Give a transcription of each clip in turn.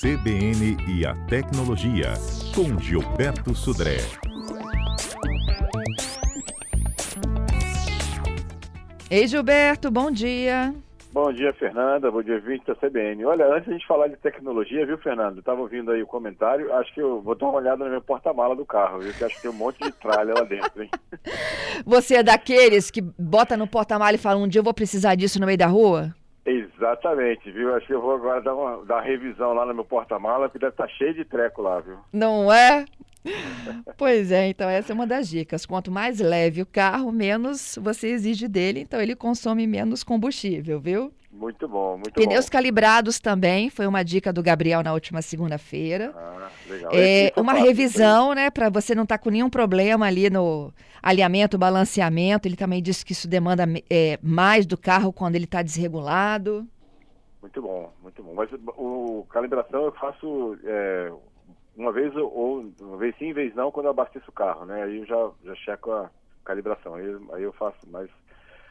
CBN e a Tecnologia, com Gilberto Sudré. Ei, Gilberto, bom dia. Bom dia, Fernanda. Bom dia, vinte da CBN. Olha, antes de a gente falar de tecnologia, viu, Fernando? Eu estava ouvindo aí o comentário. Acho que eu vou dar uma olhada no meu porta-mala do carro, viu? Que acho que tem um monte de tralha lá dentro, hein? Você é daqueles que bota no porta-mala e fala: um dia eu vou precisar disso no meio da rua? Exatamente, viu? Acho que eu vou agora dar uma, dar uma revisão lá no meu porta-mala, porque deve estar tá cheio de treco lá, viu? Não é? pois é, então essa é uma das dicas. Quanto mais leve o carro, menos você exige dele, então ele consome menos combustível, viu? Muito bom, muito Pneus bom. calibrados também, foi uma dica do Gabriel na última segunda-feira. Ah, legal. É, uma revisão, né, para você não estar tá com nenhum problema ali no alinhamento, balanceamento. Ele também disse que isso demanda é, mais do carro quando ele está desregulado. Muito bom, muito bom. Mas o calibração eu faço é, uma vez ou uma vez sim, vez não, quando eu abasteço o carro, né? Aí eu já, já checo a calibração. Aí, aí eu faço, mas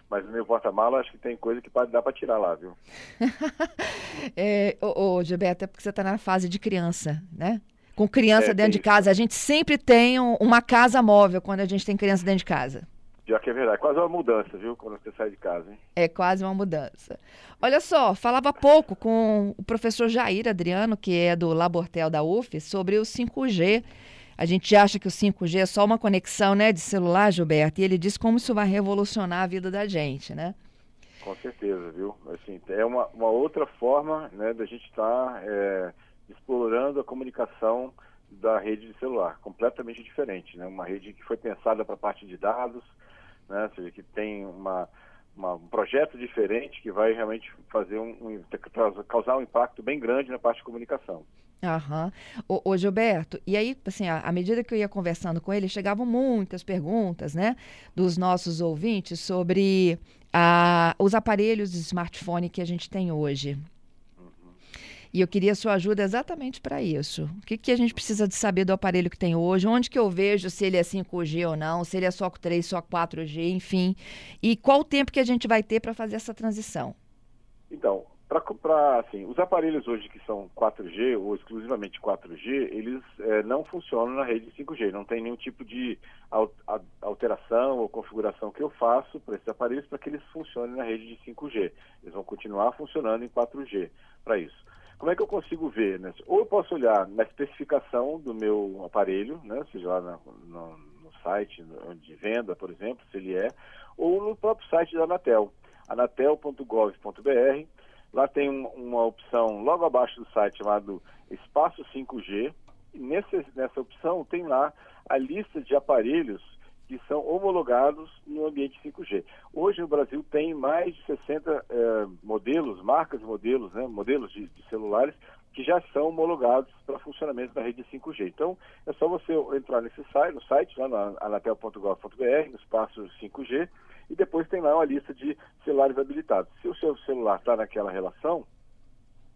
mas no meu porta-mala acho que tem coisa que pode dar para tirar lá, viu? é, ô, ô, Gilberto, é porque você está na fase de criança, né? Com criança é, dentro de casa. A gente sempre tem um, uma casa móvel quando a gente tem criança dentro de casa. Já que é verdade. Quase uma mudança, viu? Quando você sai de casa, hein? É quase uma mudança. Olha só, falava pouco com o professor Jair Adriano, que é do Labortel da UF, sobre o 5G. A gente acha que o 5G é só uma conexão né, de celular, Gilberto, e ele diz como isso vai revolucionar a vida da gente, né? Com certeza, viu? Assim, é uma, uma outra forma né, da gente estar tá, é, explorando a comunicação da rede de celular, completamente diferente, né? Uma rede que foi pensada para a parte de dados, né? Ou seja, que tem uma, uma, um projeto diferente que vai realmente fazer um, um, causar um impacto bem grande na parte de comunicação. Aham. Ô, ô, Gilberto, e aí, assim, à, medida que eu ia conversando com ele, chegavam muitas perguntas, né, dos nossos ouvintes sobre os aparelhos de smartphone que a gente tem hoje. E eu queria sua ajuda exatamente para isso. O que, que a gente precisa de saber do aparelho que tem hoje? Onde que eu vejo se ele é 5G ou não? Se ele é só 3, só 4G, enfim. E qual o tempo que a gente vai ter para fazer essa transição? Então, para assim, os aparelhos hoje que são 4G ou exclusivamente 4G, eles é, não funcionam na rede 5G. Não tem nenhum tipo de alteração ou configuração que eu faço para esses aparelhos para que eles funcionem na rede de 5G. Eles vão continuar funcionando em 4G para isso. Como é que eu consigo ver? Né? Ou eu posso olhar na especificação do meu aparelho, né? seja lá no, no, no site de venda, por exemplo, se ele é, ou no próprio site da Anatel, anatel.gov.br. Lá tem um, uma opção logo abaixo do site chamado Espaço 5G. E nesse, nessa opção tem lá a lista de aparelhos que são homologados no ambiente 5G. Hoje no Brasil tem mais de 60 eh, modelos, marcas modelos, né, modelos de, de, celulares que já são homologados para funcionamento da rede 5G. Então é só você entrar nesse site, no site, lá na anatel.gov.br, no espaço 5G, e depois tem lá uma lista de celulares habilitados. Se o seu celular está naquela relação,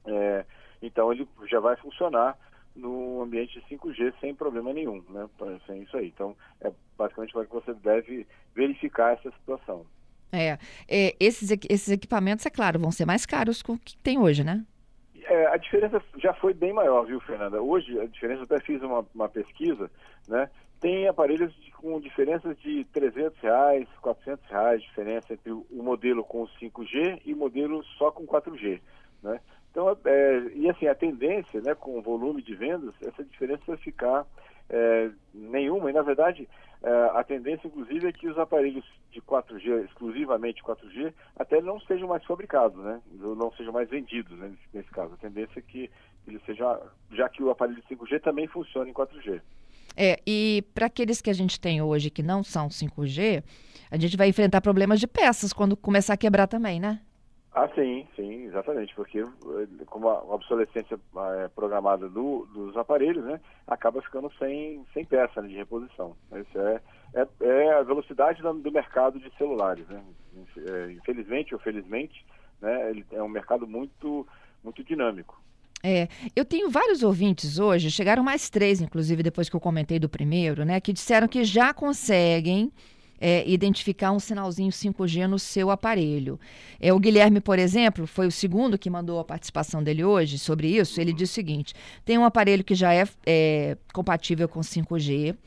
é, então ele já vai funcionar no ambiente 5G sem problema nenhum, né? Sem isso aí. Então, é basicamente é que você deve verificar essa situação. É, é esses, esses equipamentos, é claro, vão ser mais caros que o que tem hoje, né? É, a diferença já foi bem maior, viu, Fernanda? Hoje, a diferença, eu até fiz uma, uma pesquisa, né? Tem aparelhos com diferenças de 300 reais, 400 reais, diferença entre o, modelo com 5G e o modelo só com 4G, né? Então, é, e assim, a tendência, né, com o volume de vendas, essa diferença vai ficar é, nenhuma. E, na verdade, é, a tendência, inclusive, é que os aparelhos de 4G, exclusivamente 4G, até não sejam mais fabricados, né? Não sejam mais vendidos, né, nesse, nesse caso. A tendência é que ele seja, já que o aparelho de 5G também funciona em 4G. É, e para aqueles que a gente tem hoje que não são 5G, a gente vai enfrentar problemas de peças quando começar a quebrar também, né? Ah, sim, sim, exatamente, porque eh, como a obsolescência é programada do, dos aparelhos, né, acaba ficando sem, sem peça né, de reposição. Isso é, é, é a velocidade do mercado de celulares, né? É, infelizmente ou felizmente, né, ele é um mercado muito, muito dinâmico. É, eu tenho vários ouvintes hoje, chegaram mais três, inclusive, depois que eu comentei do primeiro, né, que disseram que já conseguem é, identificar um sinalzinho 5G no seu aparelho. É, o Guilherme, por exemplo, foi o segundo que mandou a participação dele hoje sobre isso. Ele diz o seguinte: tem um aparelho que já é, é compatível com 5G.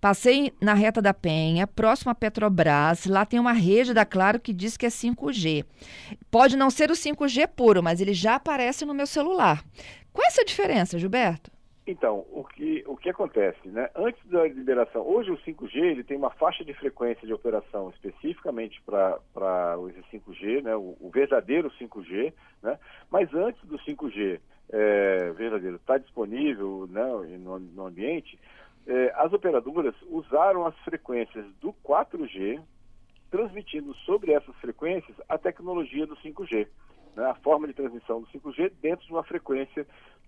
Passei na reta da Penha, próximo à Petrobras. Lá tem uma rede da Claro que diz que é 5G. Pode não ser o 5G puro, mas ele já aparece no meu celular. Qual é essa diferença, Gilberto? Então, o que, o que acontece, né? Antes da liberação, hoje o 5G ele tem uma faixa de frequência de operação especificamente para o 5G, né? O, o, verdadeiro 5G, né? Mas antes do 5G é, verdadeiro estar tá disponível né, no, no ambiente, é, as operadoras usaram as frequências do 4G, transmitindo sobre essas frequências a tecnologia do 5G, né? A forma de transmissão do 5G dentro de uma frequência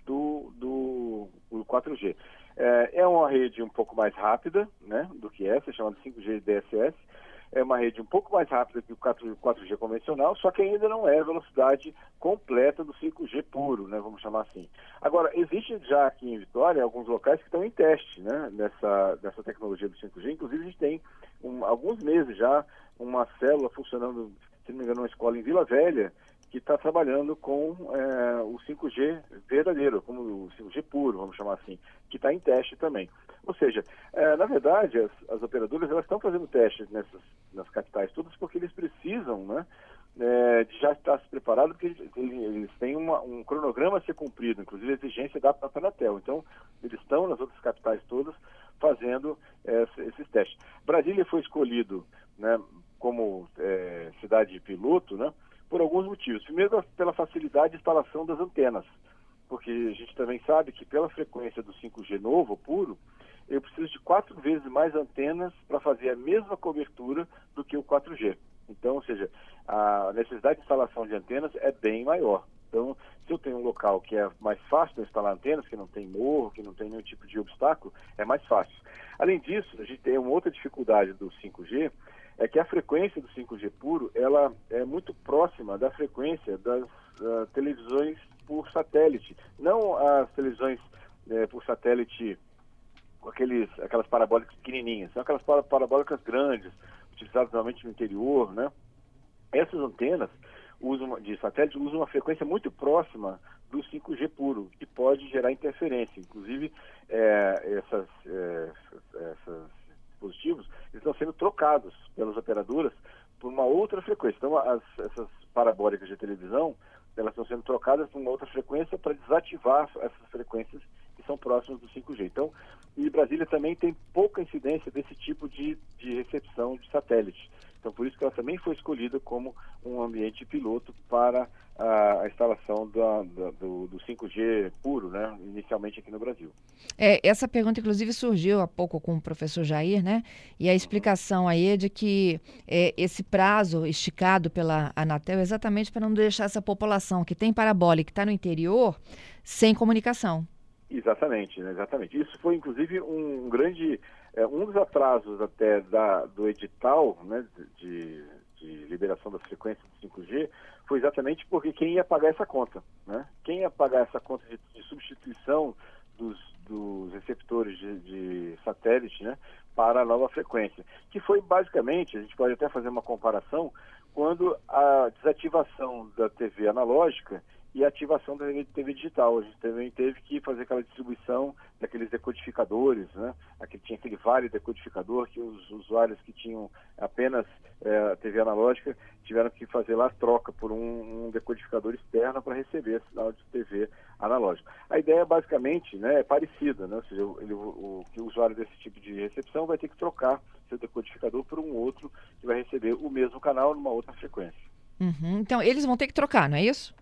do, do, do 4G. É, é, uma rede um pouco mais rápida né, do que essa, chamada 5G DSS. É uma rede um pouco mais rápida que o 4, 4G convencional, só que ainda não é a velocidade completa do 5G puro, né, vamos chamar assim. Agora, existe já aqui em Vitória alguns locais que estão em teste né, nessa, nessa tecnologia do 5G. Inclusive, a gente tem um, alguns meses já uma célula funcionando, se não me engano, uma escola em Vila Velha, que está trabalhando com é, o 5G verdadeiro, como o 5G puro, vamos chamar assim, que está em teste também. Ou seja, é, na verdade, as, as, operadoras elas estão fazendo testes nessas nas capitais todas porque eles precisam, né, é, de já estar se preparado, porque eles, eles têm uma, um cronograma a ser cumprido, inclusive a exigência da Anatel. Então, eles estão nas outras capitais todas fazendo esses testes. Brasília foi escolhido, né, como é, cidade de piloto, né, por alguns motivos. Primeiro, pela facilidade de instalação das antenas, porque a gente também sabe que pela frequência do 5G novo, puro, eu preciso de quatro vezes mais antenas para fazer a mesma cobertura do que o 4G. Então, ou seja, a necessidade de instalação de antenas é bem maior. Então, se eu tenho um local que é mais fácil de instalar antenas, que não tem morro, que não tem nenhum tipo de obstáculo, é mais fácil. Além disso, a gente tem uma outra dificuldade do 5G, é que a frequência do 5G puro ela é muito próxima da frequência das uh, televisões por satélite, não as televisões uh, por satélite com aqueles, aquelas parabólicas pequenininhas, são aquelas parabólicas grandes, utilizadas normalmente no interior, né? Essas antenas usam, de satélite usam uma frequência muito próxima do 5G puro, que pode gerar interferência. Inclusive, é, essas, é, essas dispositivos, eles estão sendo trocados pelas operadoras por uma outra frequência. Então, as, essas parabólicas de televisão, elas estão sendo trocadas por uma outra frequência para desativar essas frequências que são próximas do 5G. Então, e Brasília também tem pouca incidência desse tipo de, de recepção de satélite. Então, por isso que ela também foi escolhida como um ambiente piloto para a, a instalação da, da, do, do, 5G puro, né, inicialmente aqui no Brasil. É, essa pergunta, inclusive, surgiu há pouco com o professor Jair, né? E a explicação aí é de que é, esse prazo esticado pela Anatel é exatamente para não deixar essa população que tem parabólica, que está no interior, sem comunicação. Exatamente, né, exatamente. Isso foi, inclusive, um grande é, um dos atrasos até da, do edital né, de, de, liberação das frequências do 5G foi exatamente porque quem ia pagar essa conta, né? Quem ia pagar essa conta de, de substituição dos, dos receptores de, de, satélite, né, para a nova frequência, que foi basicamente, a gente pode até fazer uma comparação, quando a desativação da TV analógica e a ativação da TV digital. A gente também teve que fazer aquela distribuição daqueles decodificadores, né? Aqui tinha aquele vale decodificador que os usuários que tinham apenas é, TV analógica tiveram que fazer lá a troca por um, um decodificador externo para receber sinal de TV analógico. A ideia basicamente né, é parecida, né? ou seja, ele, o, o, usuário desse tipo de recepção vai ter que trocar seu decodificador por um outro que vai receber o mesmo canal numa outra frequência. Uhum. Então eles vão ter que trocar, não é isso?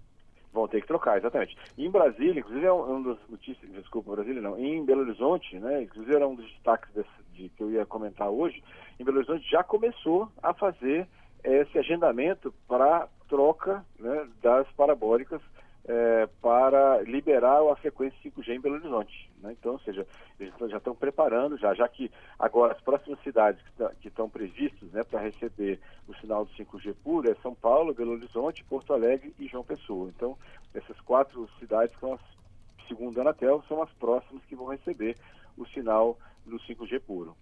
Vão ter que trocar, exatamente. E em Brasília, inclusive é um das notícias, desculpa, Brasília não, em Belo Horizonte, né, inclusive era um dos destaques desse, de, que eu ia comentar hoje, em Belo Horizonte já começou a fazer esse agendamento para troca né, das parabólicas é, para liberar a frequência 5G em Belo Horizonte. Né? Então, ou seja, eles já estão preparando, já, já que agora as próximas cidades que, tá, estão previstas né, para receber o sinal do 5G puro é São Paulo, Belo Horizonte, Porto Alegre e João Pessoa. Então, essas quatro cidades, as, segundo a Anatel, são as próximas que vão receber o sinal do 5G puro.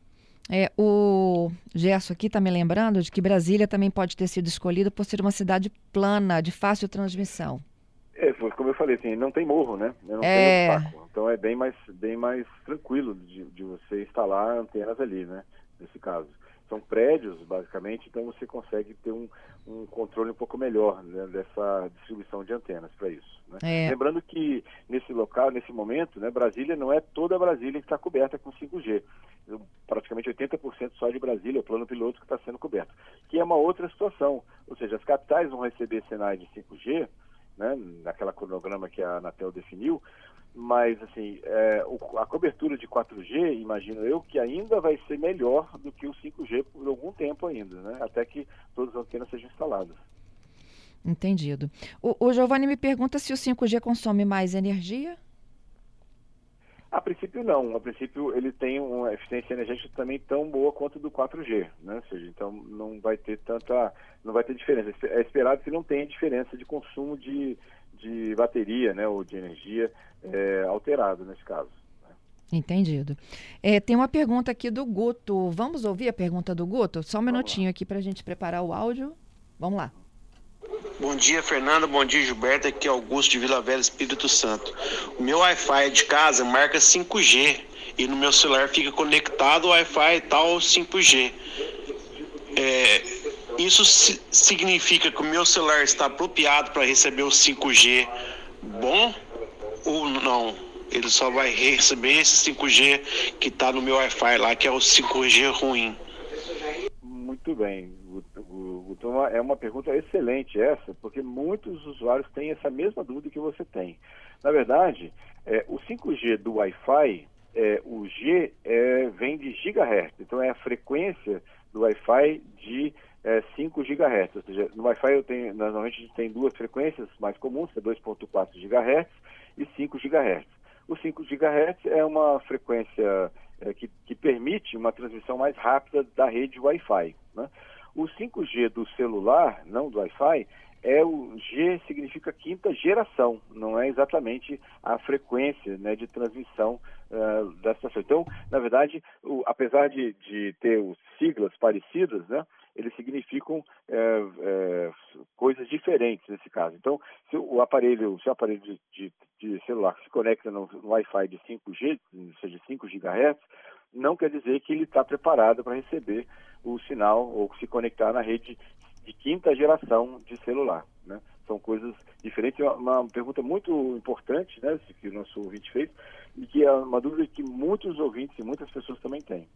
É, o Gerson aqui está me lembrando de que Brasília também pode ter sido escolhida por ser uma cidade plana, de fácil transmissão. Foi como eu falei, assim, não tem morro, né? Não é... tem obstáculo. Então é bem mais, bem mais tranquilo de, de você instalar antenas ali, né? Nesse caso são prédios, basicamente, então você consegue ter um, um controle um pouco melhor né, dessa distribuição de antenas para isso. Né? É. Lembrando que nesse local, nesse momento, né, Brasília não é toda Brasília que está coberta com 5G. Praticamente 80% só de Brasília, o plano piloto que está sendo coberto. Que é uma outra situação. Ou seja, as capitais vão receber sinais de 5G, né, naquela cronograma que a Anatel definiu, mas assim é, o, a cobertura de 4G, imagino eu, que ainda vai ser melhor do que o 5G por algum tempo ainda, né? até que todas as antenas sejam instaladas. Entendido. O, o Giovanni me pergunta se o 5G consome mais energia? A princípio não, a princípio ele tem uma eficiência energética também tão boa quanto do 4G, né? Ou seja, então não vai ter tanta, não vai ter diferença. É esperado que não tenha diferença de consumo de, de bateria né, ou de energia é, alterado nesse caso. Né. Entendido. É, tem uma pergunta aqui do Guto. Vamos ouvir a pergunta do Guto? Só um minutinho aqui para a gente preparar o áudio. Vamos lá. Bom dia, Fernando. Bom dia, Gilberto. Aqui é Augusto de Vila Velha, Espírito Santo. O meu Wi-Fi de casa marca 5G e no meu celular fica conectado Wi-Fi tal 5G. É, isso significa que o meu celular está apropriado para receber o 5G bom ou não? Ele só vai receber esse 5G que está no meu Wi-Fi lá, que é o 5G ruim. Muito bem, Guto. É uma pergunta excelente essa, porque muitos usuários têm essa mesma dúvida que você tem. Na verdade, é, o 5G do Wi-Fi, é, o G é, vem de gigahertz, então é a frequência do Wi-Fi de é, 5 GHz, ou seja, no Wi-Fi eu tenho, normalmente a gente tem duas frequências mais comuns, que é 2.4 GHz e 5 GHz. O 5 GHz é uma frequência é, que, que, permite uma transmissão mais rápida da rede Wi-Fi. Né? O 5G do celular, não do Wi-Fi, é o G significa quinta geração, não é exatamente a frequência né, de transmissão uh, da estação. Então, na verdade, o, apesar de, de ter siglas parecidas, né, eles significam é, é, coisas diferentes nesse caso. Então, se o aparelho, se o aparelho de, de, de celular se conecta no, no Wi-Fi de 5G, ou seja, 5 GHz, não quer dizer que ele está preparado para receber o sinal ou se conectar na rede de quinta geração de celular. Né? São coisas diferentes. É uma pergunta muito importante né, que o nosso ouvinte fez e que é uma dúvida que muitos ouvintes e muitas pessoas também têm.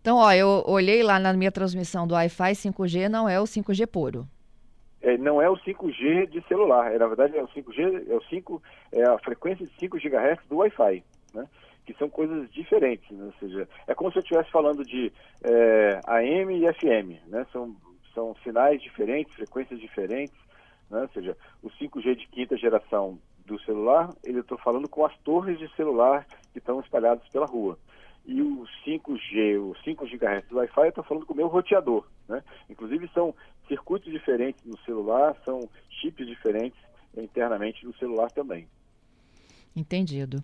Então, ó, eu olhei lá na minha transmissão do Wi-Fi 5G, não é o 5G puro. É, não é o 5G de celular, é, na verdade é o 5G, é o 5, é a frequência de 5 GHz do Wi-Fi, né? Que são coisas diferentes, né? ou seja, é como se eu estivesse falando de é, AM e FM, né? São, são sinais diferentes, frequências diferentes, né? Ou seja, o 5G de quinta geração do celular, ele estou falando com as torres de celular que estão espalhadas pela rua e o 5G, o 5 GHz do Wi-Fi, eu estou falando com o meu roteador. Né? Inclusive são circuitos diferentes no celular, são chips diferentes internamente no celular também. Entendido.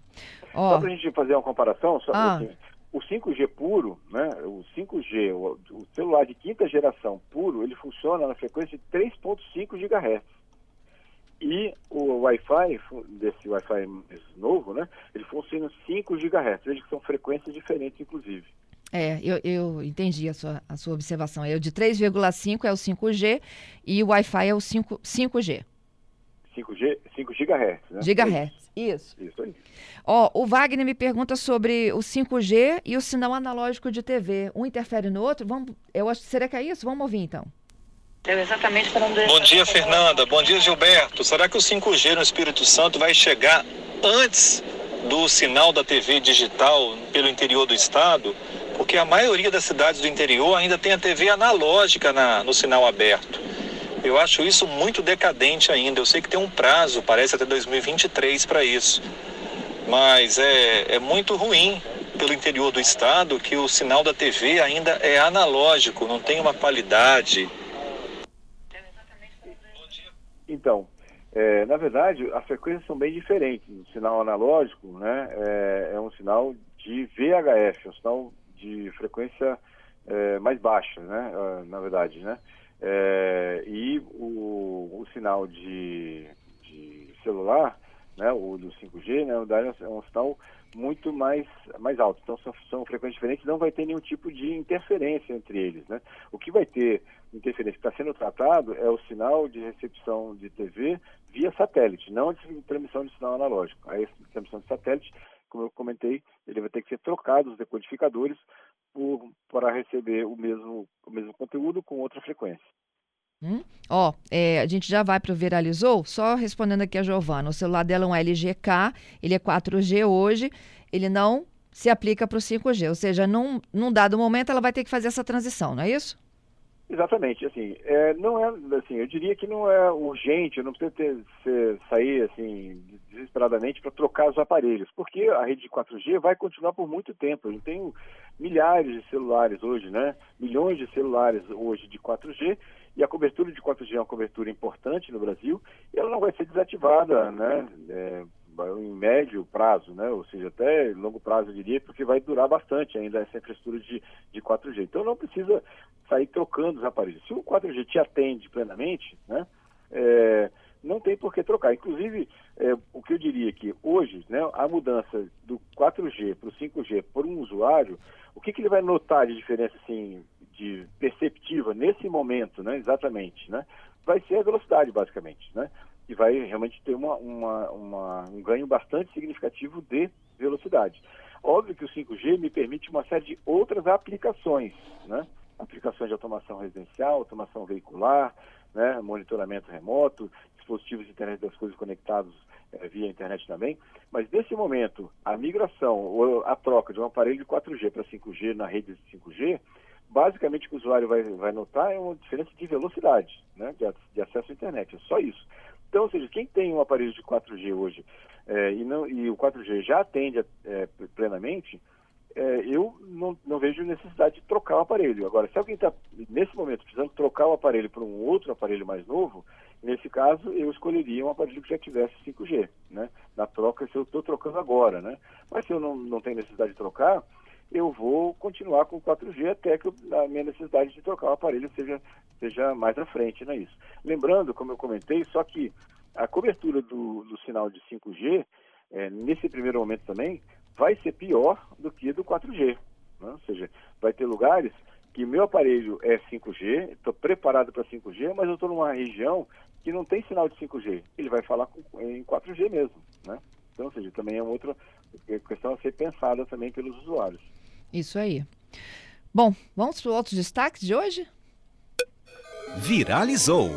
Oh. Só para a gente fazer uma comparação, só ah. assim, o 5G puro, né, o 5G, o, o, celular de quinta geração puro, ele funciona na frequência de 3.5 GHz. E o Wi-Fi, desse Wi-Fi novo, né, ele funciona 5 GHz. Veja que são frequências diferentes, inclusive. É, eu, eu entendi a sua, a sua observação. É o de 3,5 é o 5G e o Wi-Fi é o 5, 5G. 5G, 5 GHz, né? Gigahertz, isso. Isso aí. Ó, o Wagner me pergunta sobre o 5G e o sinal analógico de TV. Um interfere no outro? Vamos, eu acho, será que é isso? Vamos ouvir então. Deu exatamente para onde... Bom dia, Fernanda. Bom dia, Gilberto. Será que o 5G no Espírito Santo vai chegar antes do sinal da TV digital pelo interior do estado? Porque a maioria das cidades do interior ainda tem a TV analógica na, no sinal aberto. Eu acho isso muito decadente ainda. Eu sei que tem um prazo, parece até 2023 para isso. Mas é, é muito ruim pelo interior do estado que o sinal da TV ainda é analógico, não tem uma qualidade então, é, na verdade, as frequências são bem diferentes. O sinal analógico né, é, é um sinal de VHF, é um sinal de frequência é, mais baixa, né? Ah, na verdade, né? É, e o, o sinal de, de, celular, né? O do 5G, né? O DAI é um sinal muito mais, mais alto. Então são, são frequências diferentes, não vai ter nenhum tipo de interferência entre eles, né? O que vai ter interferência que está sendo tratado é o sinal de recepção de TV via satélite, não de transmissão de sinal analógico. A transmissão de satélite, como eu comentei, ele vai ter que ser trocado os decodificadores por, para receber o mesmo, o mesmo conteúdo com outra frequência. Hum? Ó, é, a gente já vai para o Viralizou, só respondendo aqui a Giovana. O celular dela é um LGK, ele é 4G hoje, ele não se aplica para o 5G, ou seja, num, num dado momento ela vai ter que fazer essa transição, não é isso? Exatamente, assim, é, não é, assim, eu diria que não é urgente, não precisa ter, ser, sair, assim, desesperadamente para trocar os aparelhos, porque a rede de 4G vai continuar por muito tempo. A gente tem milhares de celulares hoje, né, milhões de celulares hoje de 4G, e a cobertura de 4G é uma cobertura importante no Brasil, e ela não vai ser desativada, né, é, em médio prazo, né? ou seja, até longo prazo, eu diria, porque vai durar bastante ainda essa infraestrutura de, de 4G. Então não precisa sair trocando os aparelhos. Se o 4G te atende plenamente, né? É, não tem por que trocar. Inclusive, é, o que eu diria que hoje, né, a mudança do 4G para o 5G por um usuário, o que, que ele vai notar de diferença assim, de perceptiva nesse momento, né, exatamente, né, vai ser a velocidade, basicamente. Né? E vai realmente ter uma, uma, uma, um ganho bastante significativo de velocidade. Óbvio que o 5G me permite uma série de outras aplicações, né? aplicações de automação residencial, automação veicular, né? monitoramento remoto, dispositivos de internet das coisas conectados é, via internet também. Mas nesse momento, a migração ou a troca de um aparelho de 4G para 5G na rede de 5G, basicamente o que o usuário vai, vai notar é uma diferença de velocidade né? de, de acesso à internet. É só isso. Então, ou seja, quem tem um aparelho de 4G hoje é, e, não, e o 4G já atende é, plenamente, é, eu não, não, vejo necessidade de trocar o aparelho. Agora, se alguém está, nesse momento, precisando trocar o aparelho para um outro aparelho mais novo, nesse caso, eu escolheria um aparelho que já tivesse 5G, né? Na troca, se eu estou trocando agora, né? Mas se eu não, não tenho necessidade de trocar, eu vou continuar com 4G até que a minha necessidade de trocar o aparelho seja, seja mais à frente, não é isso? Lembrando, como eu comentei, só que a cobertura do, do sinal de 5G, é, nesse primeiro momento também, vai ser pior do que do 4G. Né? Ou seja, vai ter lugares que meu aparelho é 5G, estou preparado para 5G, mas eu estou numa região que não tem sinal de 5G. Ele vai falar com, em 4G mesmo, né? Então, ou seja, também é uma outra questão a ser pensada também pelos usuários. Isso aí. Bom, vamos para outros destaques de hoje? Viralizou.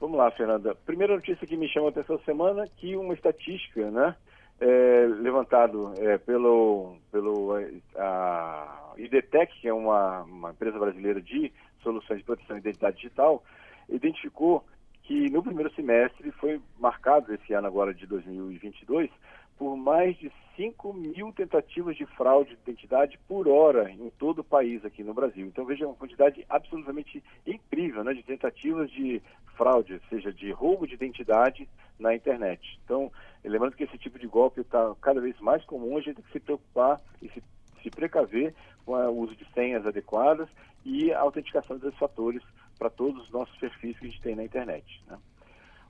Vamos lá, Fernanda. Primeira notícia que me chama a atenção semana que uma estatística, né, é, levantado é, pelo pelo a IDTEC, que é uma, uma empresa brasileira de soluções de proteção e identidade digital, identificou que no primeiro semestre foi marcado esse ano agora de 2022 por mais de 5 mil tentativas de fraude de identidade por hora em todo o país aqui no Brasil. Então veja uma quantidade absolutamente incrível né, de tentativas de fraude, seja de roubo de identidade na internet. Então, lembrando que esse tipo de golpe está cada vez mais comum, a gente tem que se preocupar e se, se precaver com o uso de senhas adequadas e a autenticação desses fatores para todos os nossos perfis que a gente tem na internet. Né?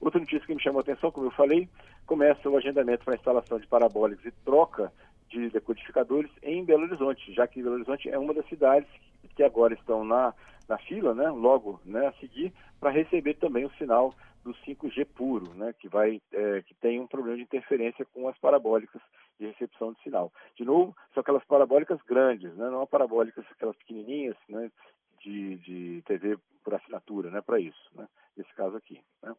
Outra notícia que me chamou a atenção, como eu falei, começa o agendamento para a instalação de parabólicos e troca de decodificadores em Belo Horizonte, já que Belo Horizonte é uma das cidades que agora estão na, na fila, né, logo né, a seguir, para receber também o sinal do 5G puro, né, que, vai, é, que tem um problema de interferência com as parabólicas de recepção de sinal. De novo, são aquelas parabólicas grandes, né, não parabólicas aquelas pequenininhas né, de, de TV por assinatura, né, para isso, né, nesse caso aqui. Né.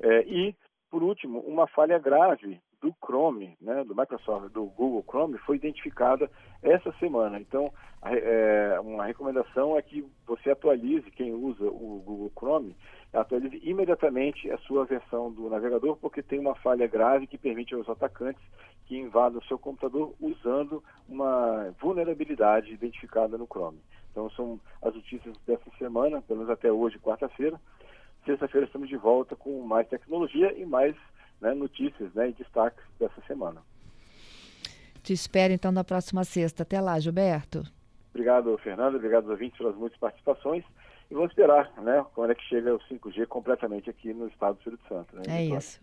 É, e, por último, uma falha grave do Chrome, né, do Microsoft, do Google Chrome, foi identificada essa semana. Então, é, uma recomendação é que você atualize, quem usa o Google Chrome, atualize imediatamente a sua versão do navegador, porque tem uma falha grave que permite aos atacantes que invadam o seu computador usando uma vulnerabilidade identificada no Chrome. Então, são as notícias dessa semana, pelo menos até hoje, quarta-feira. Sexta-feira estamos de volta com mais tecnologia e mais né, notícias né, e destaques dessa semana. Te espero então na próxima sexta. Até lá, Gilberto. Obrigado, Fernando. Obrigado aos ouvintes pelas muitas participações. E vamos esperar, né? Quando é que chega o 5G completamente aqui no estado do Espírito Santo. Né? É isso.